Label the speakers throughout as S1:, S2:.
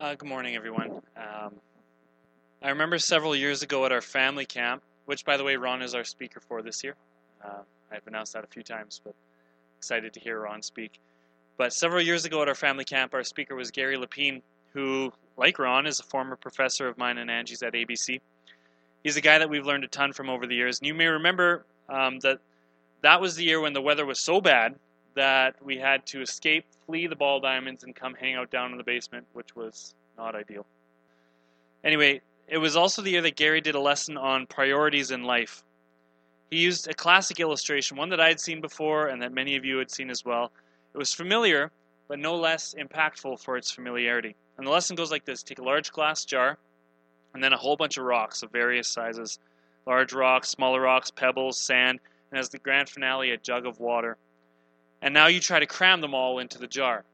S1: Uh, good morning, everyone. Um, I remember several years ago at our family camp, which, by the way, Ron is our speaker for this year. Uh, I've announced that a few times, but excited to hear Ron speak. But several years ago at our family camp, our speaker was Gary Lapine, who, like Ron, is a former professor of mine and Angie's at ABC. He's a guy that we've learned a ton from over the years. And you may remember um, that that was the year when the weather was so bad that we had to escape, flee the ball diamonds, and come hang out down in the basement, which was not ideal. Anyway, it was also the year that Gary did a lesson on priorities in life. He used a classic illustration, one that I had seen before and that many of you had seen as well. It was familiar, but no less impactful for its familiarity. And the lesson goes like this Take a large glass jar, and then a whole bunch of rocks of various sizes large rocks, smaller rocks, pebbles, sand, and as the grand finale, a jug of water. And now you try to cram them all into the jar,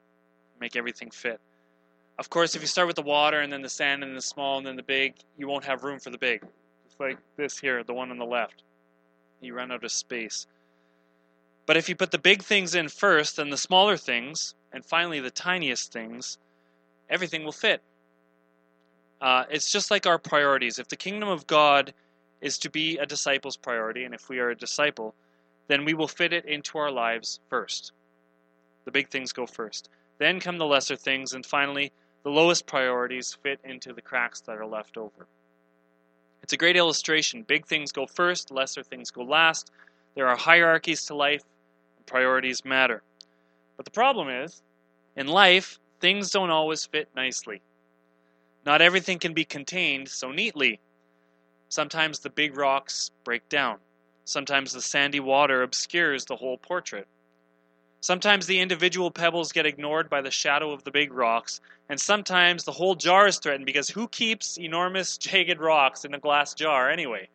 S1: make everything fit. Of course, if you start with the water and then the sand and then the small and then the big, you won't have room for the big. It's like this here, the one on the left. You run out of space. But if you put the big things in first, then the smaller things, and finally the tiniest things, everything will fit. Uh, it's just like our priorities. If the kingdom of God is to be a disciple's priority, and if we are a disciple, then we will fit it into our lives first. The big things go first. Then come the lesser things, and finally, the lowest priorities fit into the cracks that are left over. It's a great illustration. Big things go first, lesser things go last. There are hierarchies to life, priorities matter. But the problem is, in life, things don't always fit nicely. Not everything can be contained so neatly. Sometimes the big rocks break down. Sometimes the sandy water obscures the whole portrait. Sometimes the individual pebbles get ignored by the shadow of the big rocks, and sometimes the whole jar is threatened because who keeps enormous jagged rocks in a glass jar anyway?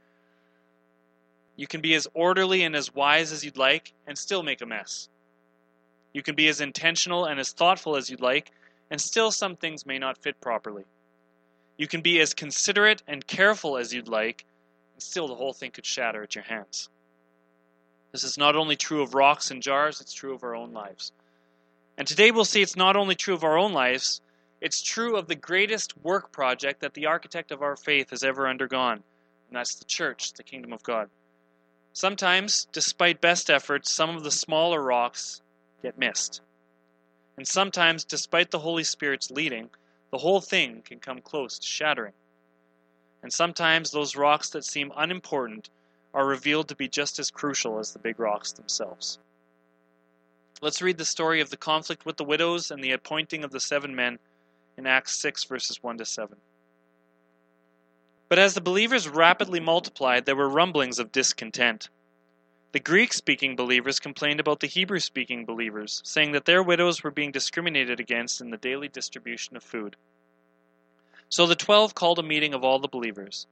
S1: You can be as orderly and as wise as you'd like and still make a mess. You can be as intentional and as thoughtful as you'd like, and still some things may not fit properly. You can be as considerate and careful as you'd like, and still the whole thing could shatter at your hands. This is not only true of rocks and jars, it's true of our own lives. And today we'll see it's not only true of our own lives, it's true of the greatest work project that the architect of our faith has ever undergone, and that's the church, the kingdom of God. Sometimes, despite best efforts, some of the smaller rocks get missed. And sometimes, despite the Holy Spirit's leading, the whole thing can come close to shattering. And sometimes those rocks that seem unimportant are revealed to be just as crucial as the big rocks themselves. Let's read the story of the conflict with the widows and the appointing of the seven men in Acts 6, verses 1 to 7. But as the believers rapidly multiplied, there were rumblings of discontent. The Greek speaking believers complained about the Hebrew speaking believers, saying that their widows were being discriminated against in the daily distribution of food. So the twelve called a meeting of all the believers.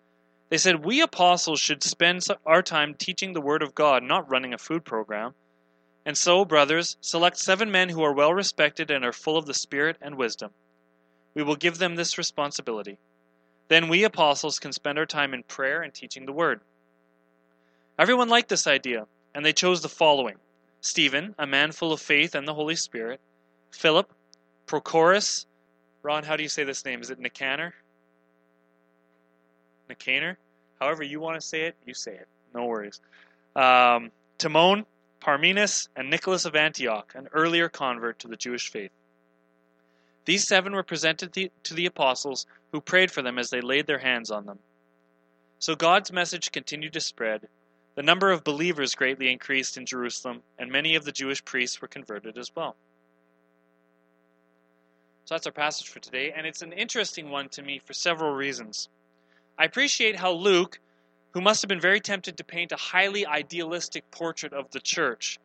S1: They said, We apostles should spend our time teaching the Word of God, not running a food program. And so, brothers, select seven men who are well respected and are full of the Spirit and wisdom. We will give them this responsibility. Then we apostles can spend our time in prayer and teaching the Word. Everyone liked this idea, and they chose the following Stephen, a man full of faith and the Holy Spirit, Philip, Prochorus, Ron, how do you say this name? Is it Nicanor? Nicanor? However you want to say it, you say it. No worries. Um, Timon, Parmenas, and Nicholas of Antioch, an earlier convert to the Jewish faith. These seven were presented to the apostles, who prayed for them as they laid their hands on them. So God's message continued to spread. The number of believers greatly increased in Jerusalem, and many of the Jewish priests were converted as well. So that's our passage for today, and it's an interesting one to me for several reasons. I appreciate how Luke, who must have been very tempted to paint a highly idealistic portrait of the church,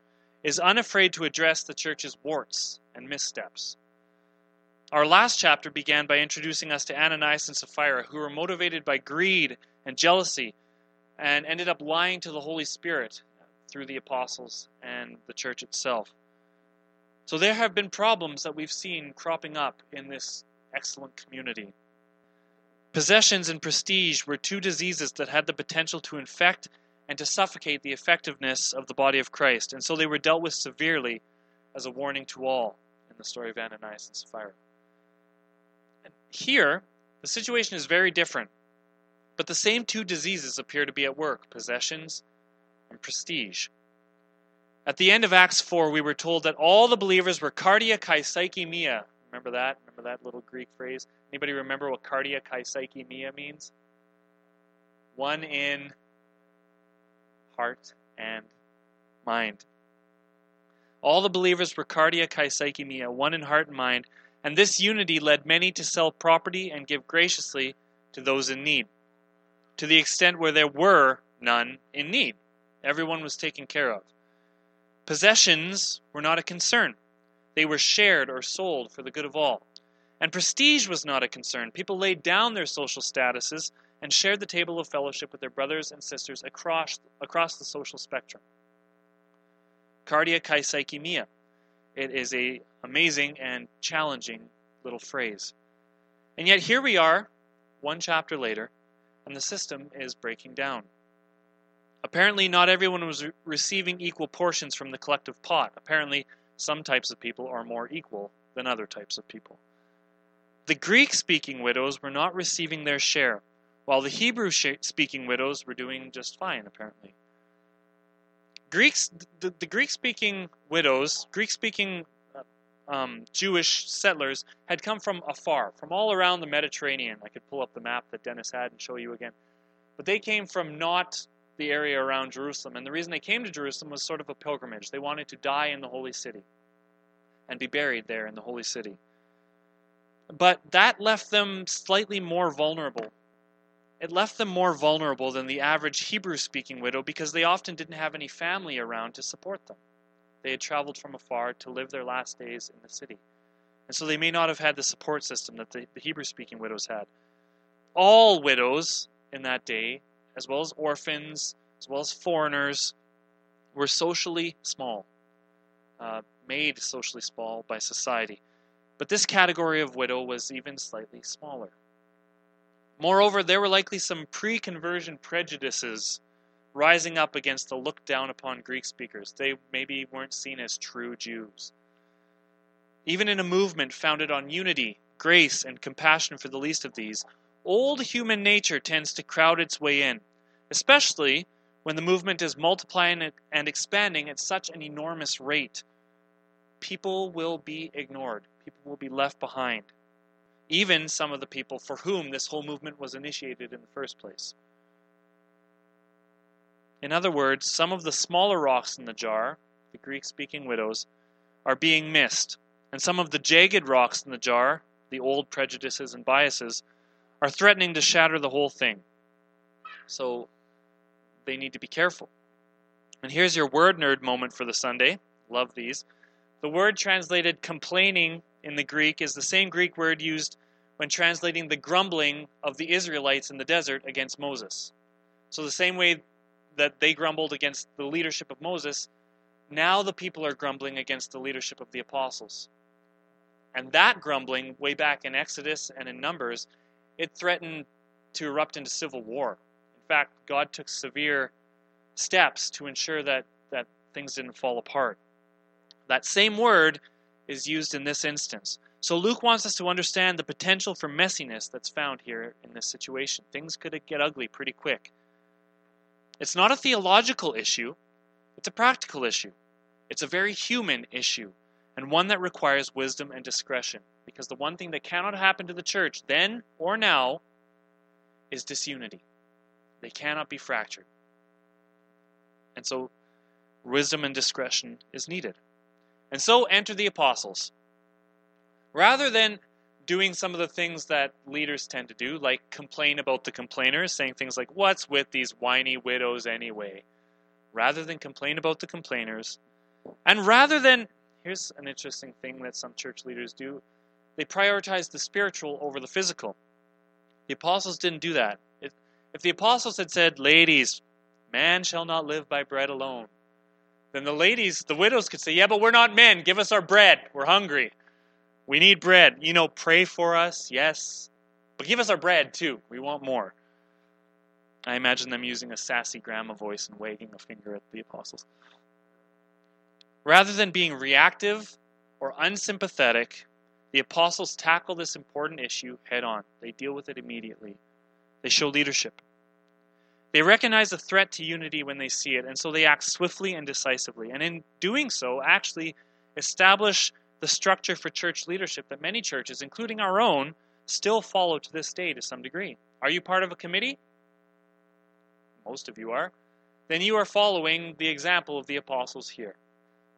S1: is unafraid to address the church's warts and missteps. Our last chapter began by introducing us to Ananias and Sapphira, who were motivated by greed and jealousy and ended up lying to the Holy Spirit through the apostles and the church itself. So there have been problems that we've seen cropping up in this excellent community. Possessions and prestige were two diseases that had the potential to infect and to suffocate the effectiveness of the body of Christ, and so they were dealt with severely as a warning to all in the story of Ananias and Sapphira. And here, the situation is very different. But the same two diseases appear to be at work possessions and prestige. At the end of Acts 4, we were told that all the believers were cardia mia. Remember that? Remember that little Greek phrase? Anybody remember what cardia mia means? One in heart and mind. All the believers were cardia mia, one in heart and mind, and this unity led many to sell property and give graciously to those in need, to the extent where there were none in need. Everyone was taken care of. Possessions were not a concern. They were shared or sold for the good of all. And prestige was not a concern. People laid down their social statuses and shared the table of fellowship with their brothers and sisters across, across the social spectrum. Cardia kai psyche mia. It is a amazing and challenging little phrase. And yet here we are, one chapter later, and the system is breaking down. Apparently, not everyone was re- receiving equal portions from the collective pot. Apparently, some types of people are more equal than other types of people. The Greek speaking widows were not receiving their share, while the Hebrew speaking widows were doing just fine, apparently. Greeks, the, the Greek speaking widows, Greek speaking uh, um, Jewish settlers had come from afar, from all around the Mediterranean. I could pull up the map that Dennis had and show you again. But they came from not the area around Jerusalem. And the reason they came to Jerusalem was sort of a pilgrimage. They wanted to die in the holy city and be buried there in the holy city. But that left them slightly more vulnerable. It left them more vulnerable than the average Hebrew speaking widow because they often didn't have any family around to support them. They had traveled from afar to live their last days in the city. And so they may not have had the support system that the, Hebrew speaking widows had. All widows in that day as well as orphans, as well as foreigners, were socially small, uh, made socially small by society. But this category of widow was even slightly smaller. Moreover, there were likely some pre conversion prejudices rising up against the look down upon Greek speakers. They maybe weren't seen as true Jews. Even in a movement founded on unity, grace, and compassion for the least of these, old human nature tends to crowd its way in, especially when the movement is multiplying and expanding at such an enormous rate. People will be ignored, people will be left behind. Even some of the people for whom this whole movement was initiated in the first place. In other words, some of the smaller rocks in the jar, the Greek speaking widows, are being missed, and some of the jagged rocks in the jar, the old prejudices and biases, are threatening to shatter the whole thing. So they need to be careful. And here's your word nerd moment for the Sunday. Love these. The word translated complaining in the Greek is the same Greek word used when translating the grumbling of the Israelites in the desert against Moses. So, the same way that they grumbled against the leadership of Moses, now the people are grumbling against the leadership of the apostles. And that grumbling, way back in Exodus and in Numbers, it threatened to erupt into civil war. In fact, God took severe steps to ensure that, that things didn't fall apart. That same word is used in this instance. So Luke wants us to understand the potential for messiness that's found here in this situation. Things could get ugly pretty quick. It's not a theological issue, it's a practical issue. It's a very human issue, and one that requires wisdom and discretion. Because the one thing that cannot happen to the church, then or now, is disunity. They cannot be fractured. And so, wisdom and discretion is needed. And so enter the apostles. Rather than doing some of the things that leaders tend to do, like complain about the complainers, saying things like, What's with these whiny widows anyway? Rather than complain about the complainers, and rather than, here's an interesting thing that some church leaders do, they prioritize the spiritual over the physical. The apostles didn't do that. If the apostles had said, Ladies, man shall not live by bread alone, then the ladies, the widows could say, Yeah, but we're not men. Give us our bread. We're hungry. We need bread. You know, pray for us, yes. But give us our bread too. We want more. I imagine them using a sassy grandma voice and wagging a finger at the apostles. Rather than being reactive or unsympathetic, The apostles tackle this important issue head on, they deal with it immediately. They show leadership. They recognize the threat to unity when they see it, and so they act swiftly and decisively. And in doing so, actually establish the structure for church leadership that many churches, including our own, still follow to this day to some degree. Are you part of a committee? Most of you are. Then you are following the example of the apostles here,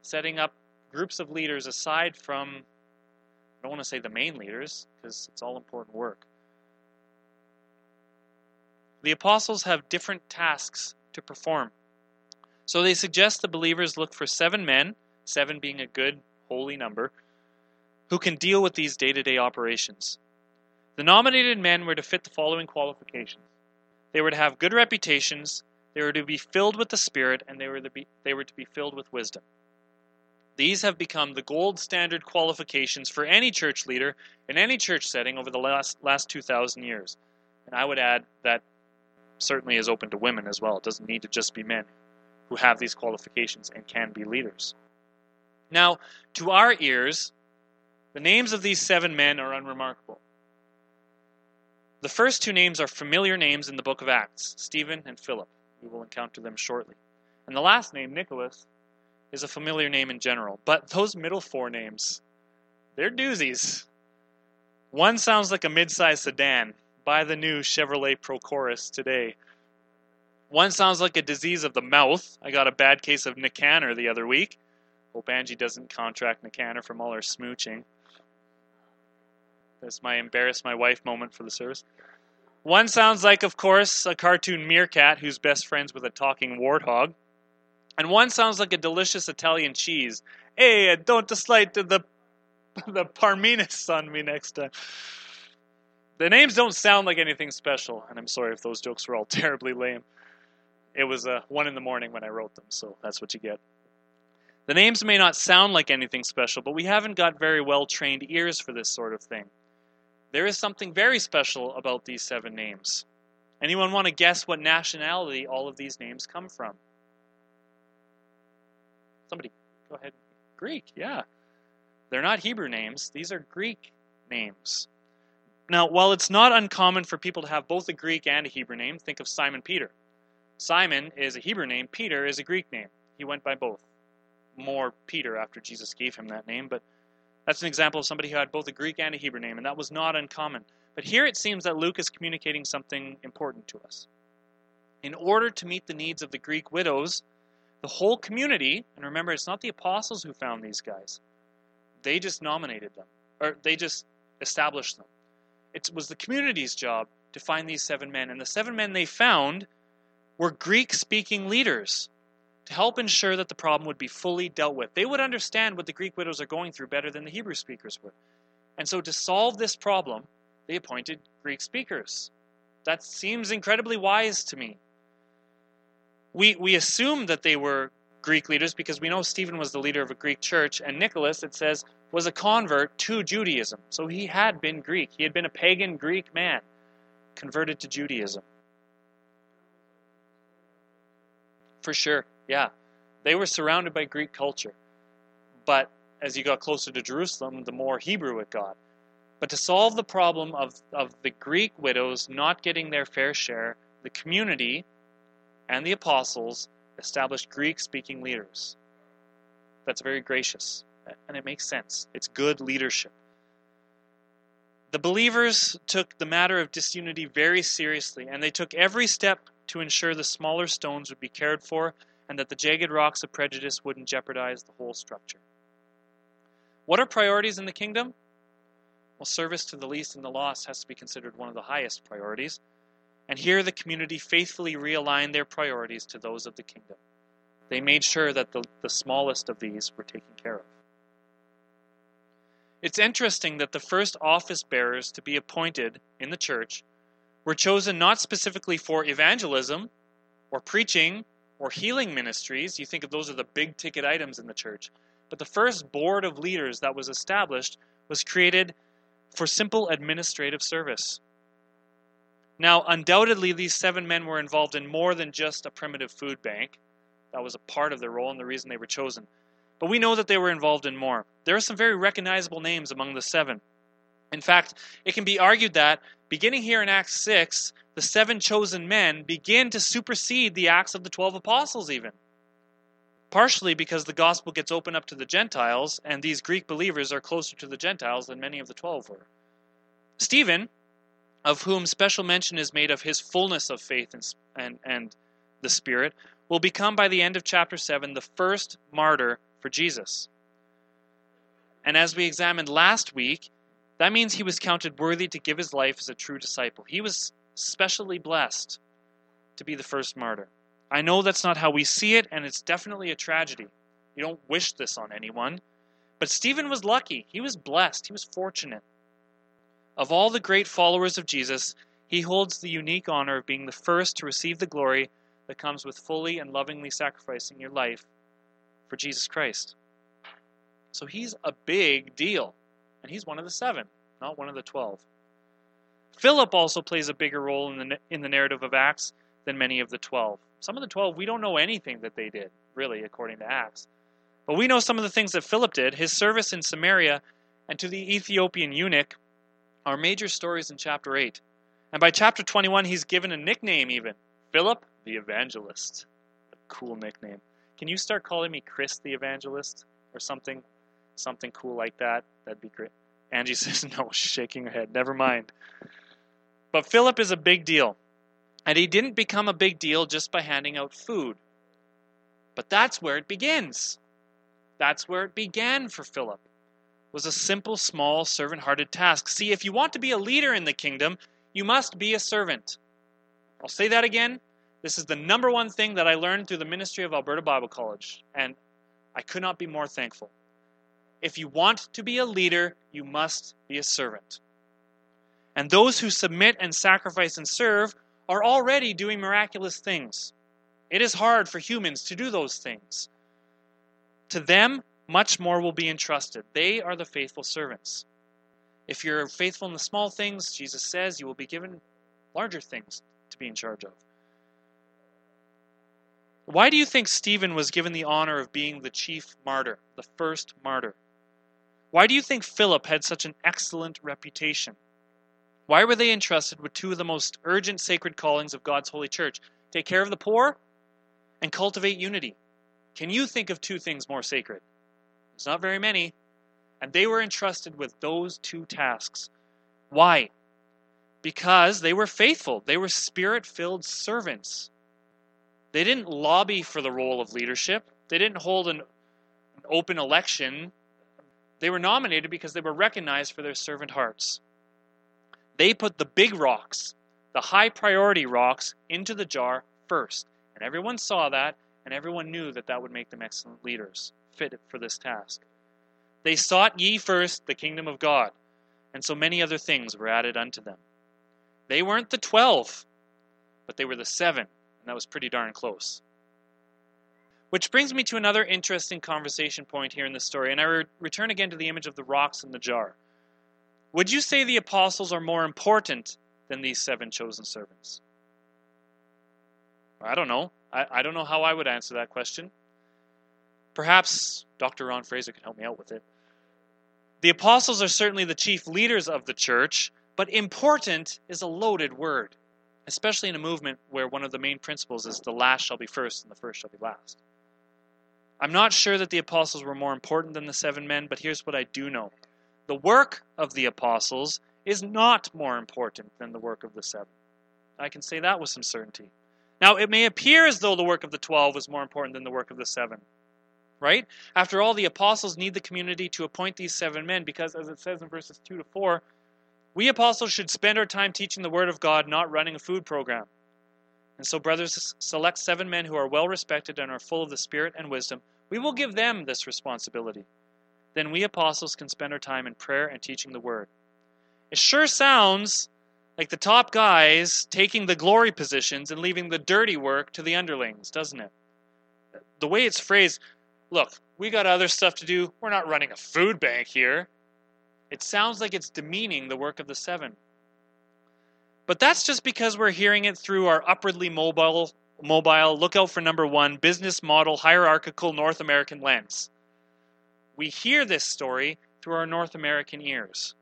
S1: setting up groups of leaders aside from, I don't want to say the main leaders, because it's all important work the apostles have different tasks to perform. So they suggest the believers look for seven men, seven being a good, holy number, who can deal with these day to day operations. The nominated men were to fit the following qualifications they were to have good reputations, they were to be filled with the Spirit, and they were to be, they were to be filled with wisdom. These have become the gold standard qualifications for any church leader in any church setting over the last, last 2,000 years. And I would add that certainly is open to women as well. It doesn't need to just be men who have these qualifications and can be leaders. Now, to our ears, the names of these seven men are unremarkable. The first two names are familiar names in the book of Acts Stephen and Philip. We will encounter them shortly. And the last name, Nicholas, is a familiar name in general. But those middle four names, they're doozies. One sounds like a mid sized sedan, buy the new Chevrolet Prochorus today. One sounds like a disease of the mouth. I got a bad case of Nicanor the other week. Hope Angie doesn't contract Nicanor from all her smooching. That's my embarrass my wife moment for the service. One sounds like, of course, a cartoon meerkat who's best friends with a talking warthog. And one sounds like a delicious Italian cheese. Hey, don't dislike the the Parmenas on me next time the names don't sound like anything special, and I'm sorry if those jokes were all terribly lame. It was uh, one in the morning when I wrote them, so that's what you get. The names may not sound like anything special, but we haven't got very well trained ears for this sort of thing. There is something very special about these seven names. Anyone want to guess what nationality all of these names come from? Somebody, go ahead. Greek, yeah. They're not Hebrew names, these are Greek names. Now, while it's not uncommon for people to have both a Greek and a Hebrew name, think of Simon Peter. Simon is a Hebrew name, Peter is a Greek name. He went by both. More Peter after Jesus gave him that name, but that's an example of somebody who had both a Greek and a Hebrew name, and that was not uncommon. But here it seems that Luke is communicating something important to us. In order to meet the needs of the Greek widows, the whole community, and remember, it's not the apostles who found these guys, they just nominated them, or they just established them. It was the community's job to find these seven men. And the seven men they found were Greek speaking leaders to help ensure that the problem would be fully dealt with. They would understand what the Greek widows are going through better than the Hebrew speakers would. And so, to solve this problem, they appointed Greek speakers. That seems incredibly wise to me. We, we assume that they were Greek leaders because we know Stephen was the leader of a Greek church, and Nicholas, it says, was a convert to Judaism. So he had been Greek. He had been a pagan Greek man converted to Judaism. For sure, yeah. They were surrounded by Greek culture. But as you got closer to Jerusalem, the more Hebrew it got. But to solve the problem of, of the Greek widows not getting their fair share, the community and the apostles established Greek speaking leaders. That's very gracious and it makes sense. It's good leadership. The believers took the matter of disunity very seriously, and they took every step to ensure the smaller stones would be cared for and that the jagged rocks of prejudice wouldn't jeopardize the whole structure. What are priorities in the kingdom? Well, service to the least and the lost has to be considered one of the highest priorities. And here the community faithfully realigned their priorities to those of the kingdom. They made sure that the, the smallest of these were taken care of. It's interesting that the first office bearers to be appointed in the church were chosen not specifically for evangelism or preaching or healing ministries. You think of those are the big ticket items in the church. But the first board of leaders that was established was created for simple administrative service. Now, undoubtedly, these seven men were involved in more than just a primitive food bank. That was a part of their role and the reason they were chosen. but we know that they were involved in more. There are some very recognizable names among the seven. In fact, it can be argued that, beginning here in Acts 6, the seven chosen men begin to supersede the acts of the 12 apostles, even. Partially because the gospel gets opened up to the Gentiles, and these Greek believers are closer to the Gentiles than many of the 12 were. Stephen, of whom special mention is made of his fullness of faith and, and, and the Spirit, will become by the end of chapter 7 the first martyr for Jesus. And as we examined last week, that means he was counted worthy to give his life as a true disciple. He was specially blessed to be the first martyr. I know that's not how we see it, and it's definitely a tragedy. You don't wish this on anyone. But Stephen was lucky. He was blessed. He was fortunate. Of all the great followers of Jesus, he holds the unique honor of being the first to receive the glory that comes with fully and lovingly sacrificing your life for Jesus Christ. So he's a big deal. And he's one of the seven, not one of the twelve. Philip also plays a bigger role in the, in the narrative of Acts than many of the twelve. Some of the twelve, we don't know anything that they did, really, according to Acts. But we know some of the things that Philip did. His service in Samaria and to the Ethiopian eunuch are major stories in chapter 8. And by chapter 21, he's given a nickname even Philip the Evangelist. A cool nickname. Can you start calling me Chris the Evangelist or something? Something cool like that? That'd be great. Angie says no, shaking her head. Never mind. But Philip is a big deal. And he didn't become a big deal just by handing out food. But that's where it begins. That's where it began for Philip was a simple, small, servant hearted task. See, if you want to be a leader in the kingdom, you must be a servant. I'll say that again. This is the number one thing that I learned through the ministry of Alberta Bible College, and I could not be more thankful. If you want to be a leader, you must be a servant. And those who submit and sacrifice and serve are already doing miraculous things. It is hard for humans to do those things. To them, much more will be entrusted. They are the faithful servants. If you're faithful in the small things, Jesus says you will be given larger things to be in charge of. Why do you think Stephen was given the honor of being the chief martyr, the first martyr? Why do you think Philip had such an excellent reputation? Why were they entrusted with two of the most urgent sacred callings of God's holy church? Take care of the poor and cultivate unity. Can you think of two things more sacred? There's not very many. And they were entrusted with those two tasks. Why? Because they were faithful, they were spirit filled servants. They didn't lobby for the role of leadership, they didn't hold an, an open election. They were nominated because they were recognized for their servant hearts. They put the big rocks, the high priority rocks, into the jar first. And everyone saw that, and everyone knew that that would make them excellent leaders fit for this task. They sought ye first the kingdom of God, and so many other things were added unto them. They weren't the twelve, but they were the seven, and that was pretty darn close. Which brings me to another interesting conversation point here in the story, and I re- return again to the image of the rocks in the jar. Would you say the apostles are more important than these seven chosen servants? I don't know. I, I don't know how I would answer that question. Perhaps Dr. Ron Fraser can help me out with it. The apostles are certainly the chief leaders of the church, but important is a loaded word, especially in a movement where one of the main principles is the last shall be first and the first shall be last. I'm not sure that the apostles were more important than the seven men, but here's what I do know the work of the apostles is not more important than the work of the seven. I can say that with some certainty. Now, it may appear as though the work of the twelve was more important than the work of the seven right? After all, the apostles need the community to appoint these seven men because, as it says in verses 2 to 4, we apostles should spend our time teaching the Word of God, not running a food program. And so, brothers, select seven men who are well respected and are full of the Spirit and wisdom. We will give them this responsibility. Then we apostles can spend our time in prayer and teaching the Word. It sure sounds like the top guys taking the glory positions and leaving the dirty work to the underlings, doesn't it? The way it's phrased, look, we got other stuff to do. We're not running a food bank here. It sounds like it's demeaning the work of the seven. But that's just because we're hearing it through our upwardly mobile, mobile, look out for number one, business model, hierarchical North American lens. we hear this story through our North American ears.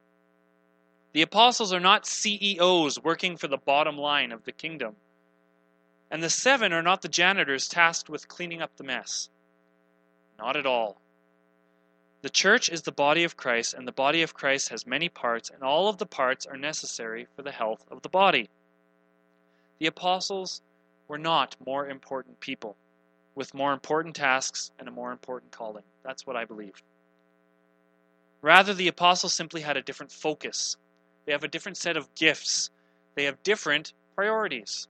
S1: The apostles are not CEOs working for the bottom line of the kingdom. And the seven are not the janitors tasked with cleaning up the mess. Not at all. The church is the body of Christ, and the body of Christ has many parts, and all of the parts are necessary for the health of the body. The apostles were not more important people with more important tasks and a more important calling. That's what I believe. Rather, the apostles simply had a different focus. They have a different set of gifts. They have different priorities.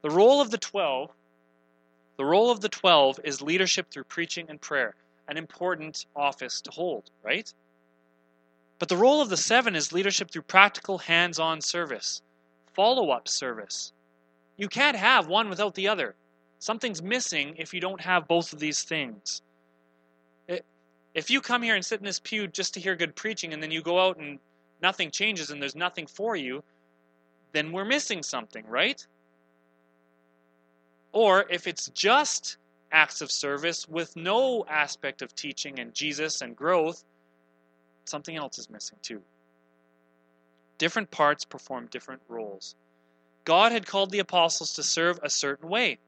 S1: The role of the 12, the role of the 12 is leadership through preaching and prayer an important office to hold, right? But the role of the seven is leadership through practical hands on service, follow up service. You can't have one without the other. Something's missing if you don't have both of these things. if you come here and sit in this pew just to hear good preaching and then you go out and nothing changes and there's nothing for you, then we're missing something, right? Or if it's just acts of service with no aspect of teaching and Jesus and growth, something else is missing too. Different parts perform different roles. God had called the apostles to serve a certain way.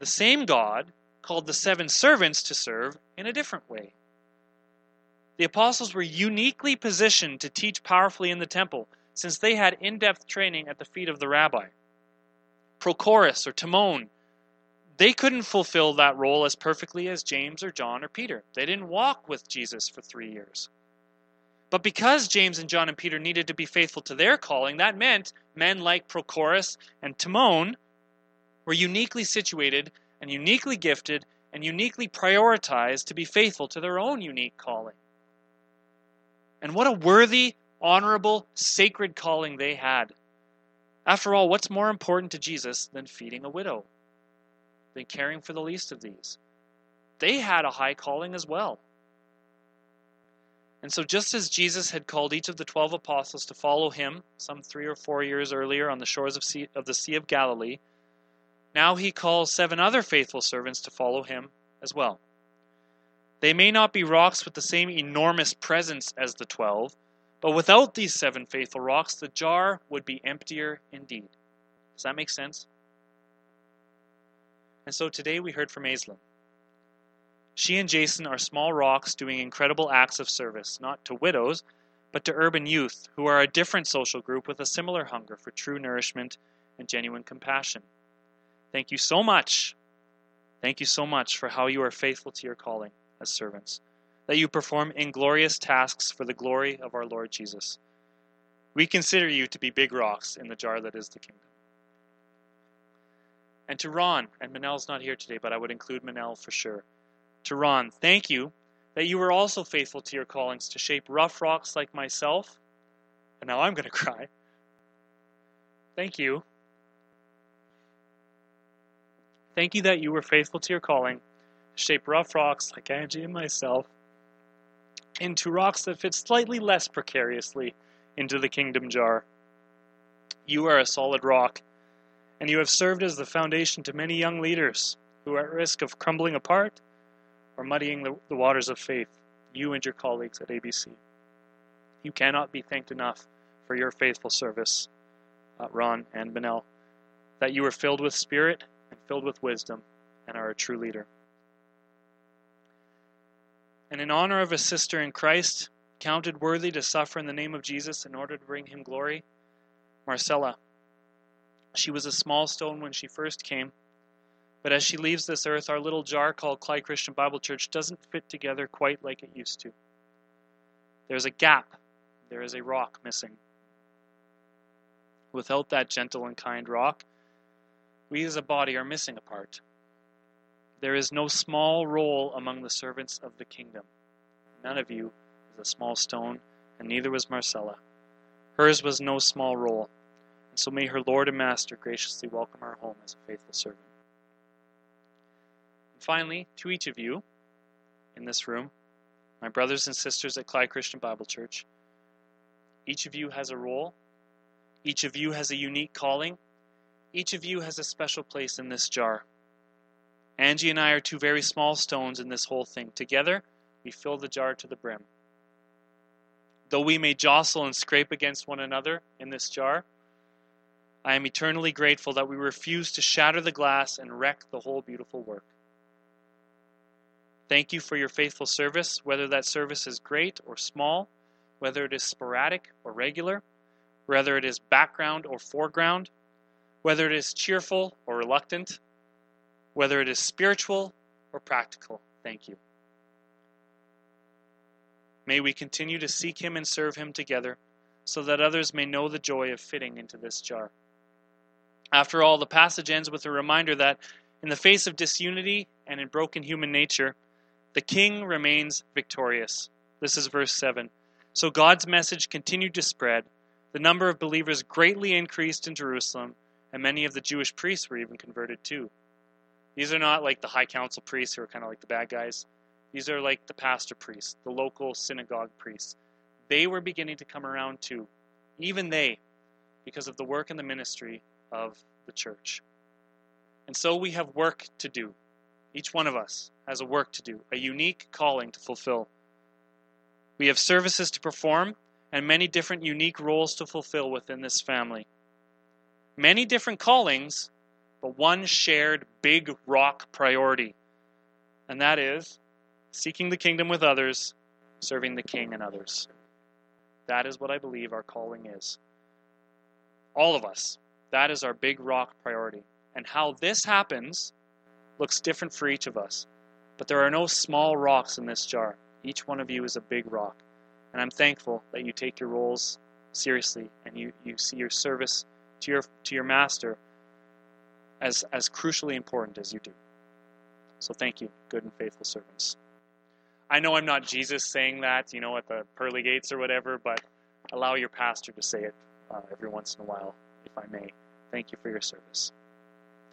S1: The same God called the seven servants to serve in a different way. The apostles were uniquely positioned to teach powerfully in the temple since they had in depth training at the feet of the rabbi. Prochorus or Timon they couldn't fulfill that role as perfectly as James or John or Peter. They didn't walk with Jesus for three years. But because James and John and Peter needed to be faithful to their calling, that meant men like Prochorus and Timon were uniquely situated and uniquely gifted and uniquely prioritized to be faithful to their own unique calling. And what a worthy, honorable, sacred calling they had. After all, what's more important to Jesus than feeding a widow? than caring for the least of these. They had a high calling as well. And so, just as Jesus had called each of the twelve apostles to follow him some three or four years earlier on the shores of, sea, of the Sea of Galilee, now he calls seven other faithful servants to follow him as well. They may not be rocks with the same enormous presence as the twelve, but without these seven faithful rocks, the jar would be emptier indeed. Does that make sense? And so today we heard from Aislinn. She and Jason are small rocks doing incredible acts of service, not to widows, but to urban youth, who are a different social group with a similar hunger for true nourishment and genuine compassion. Thank you so much. Thank you so much for how you are faithful to your calling as servants, that you perform inglorious tasks for the glory of our Lord Jesus. We consider you to be big rocks in the jar that is the kingdom. And to Ron, and Manel's not here today, but I would include Manel for sure. To Ron, thank you that you were also faithful to your callings to shape rough rocks like myself. And now I'm going to cry. Thank you. Thank you that you were faithful to your calling to shape rough rocks like Angie and myself into rocks that fit slightly less precariously into the kingdom jar. You are a solid rock and you have served as the foundation to many young leaders who are at risk of crumbling apart or muddying the, the waters of faith, you and your colleagues at ABC. You cannot be thanked enough for your faithful service, uh, Ron and Manel, that you are filled with spirit and filled with wisdom and are a true leader. And in honor of a sister in Christ, counted worthy to suffer in the name of Jesus in order to bring him glory, Marcella she was a small stone when she first came, but as she leaves this earth, our little jar called Clyde Christian Bible Church doesn't fit together quite like it used to. There's a gap, there is a rock missing. Without that gentle and kind rock, we as a body are missing a part. There is no small role among the servants of the kingdom. None of you is a small stone, and neither was Marcella. Hers was no small role. And so may her Lord and Master graciously welcome her home as a faithful servant. And finally, to each of you in this room, my brothers and sisters at Clyde Christian Bible Church, each of you has a role. Each of you has a unique calling. Each of you has a special place in this jar. Angie and I are two very small stones in this whole thing. Together, we fill the jar to the brim. Though we may jostle and scrape against one another in this jar, I am eternally grateful that we refuse to shatter the glass and wreck the whole beautiful work. Thank you for your faithful service, whether that service is great or small, whether it is sporadic or regular, whether it is background or foreground, whether it is cheerful or reluctant, whether it is spiritual or practical. Thank you. May we continue to seek Him and serve Him together so that others may know the joy of fitting into this jar. After all, the passage ends with a reminder that in the face of disunity and in broken human nature, the king remains victorious. This is verse 7. So God's message continued to spread. The number of believers greatly increased in Jerusalem, and many of the Jewish priests were even converted too. These are not like the high council priests who are kind of like the bad guys. These are like the pastor priests, the local synagogue priests. They were beginning to come around too, even they, because of the work and the ministry of the church. And so we have work to do. Each one of us has a work to do, a unique calling to fulfill. We have services to perform and many different unique roles to fulfill within this family. Many different callings, but one shared big rock priority, and that is seeking the kingdom with others, serving the king and others. That is what I believe our calling is. All of us. That is our big rock priority. And how this happens looks different for each of us. But there are no small rocks in this jar. Each one of you is a big rock. And I'm thankful that you take your roles seriously and you, you see your service to your to your master as as crucially important as you do. So thank you, good and faithful servants. I know I'm not Jesus saying that, you know, at the pearly gates or whatever, but allow your pastor to say it uh, every once in a while, if I may. Thank you for your service.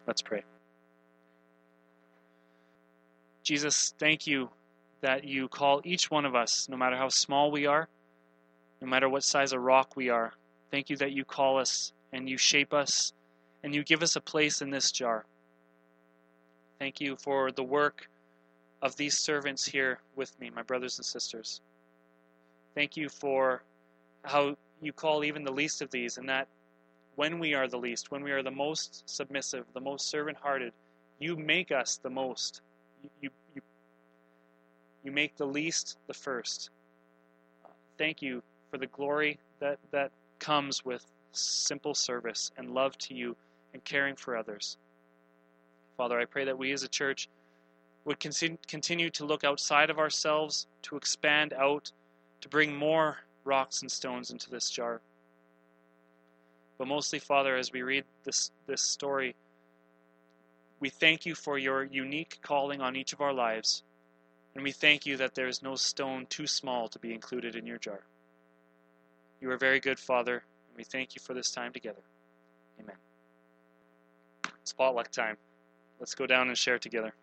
S1: Let's pray. Jesus, thank you that you call each one of us, no matter how small we are, no matter what size of rock we are. Thank you that you call us and you shape us and you give us a place in this jar. Thank you for the work of these servants here with me, my brothers and sisters. Thank you for how you call even the least of these, and that when we are the least, when we are the most submissive, the most servant hearted, you make us the most you, you, you make the least the first. Thank you for the glory that, that comes with simple service and love to you and caring for others. Father, I pray that we as a church would continue to look outside of ourselves, to expand out, to bring more rocks and stones into this jar. But mostly, Father, as we read this, this story, we thank you for your unique calling on each of our lives, and we thank you that there is no stone too small to be included in your jar. You are very good, Father, and we thank you for this time together. Amen. Spotlight time. Let's go down and share together.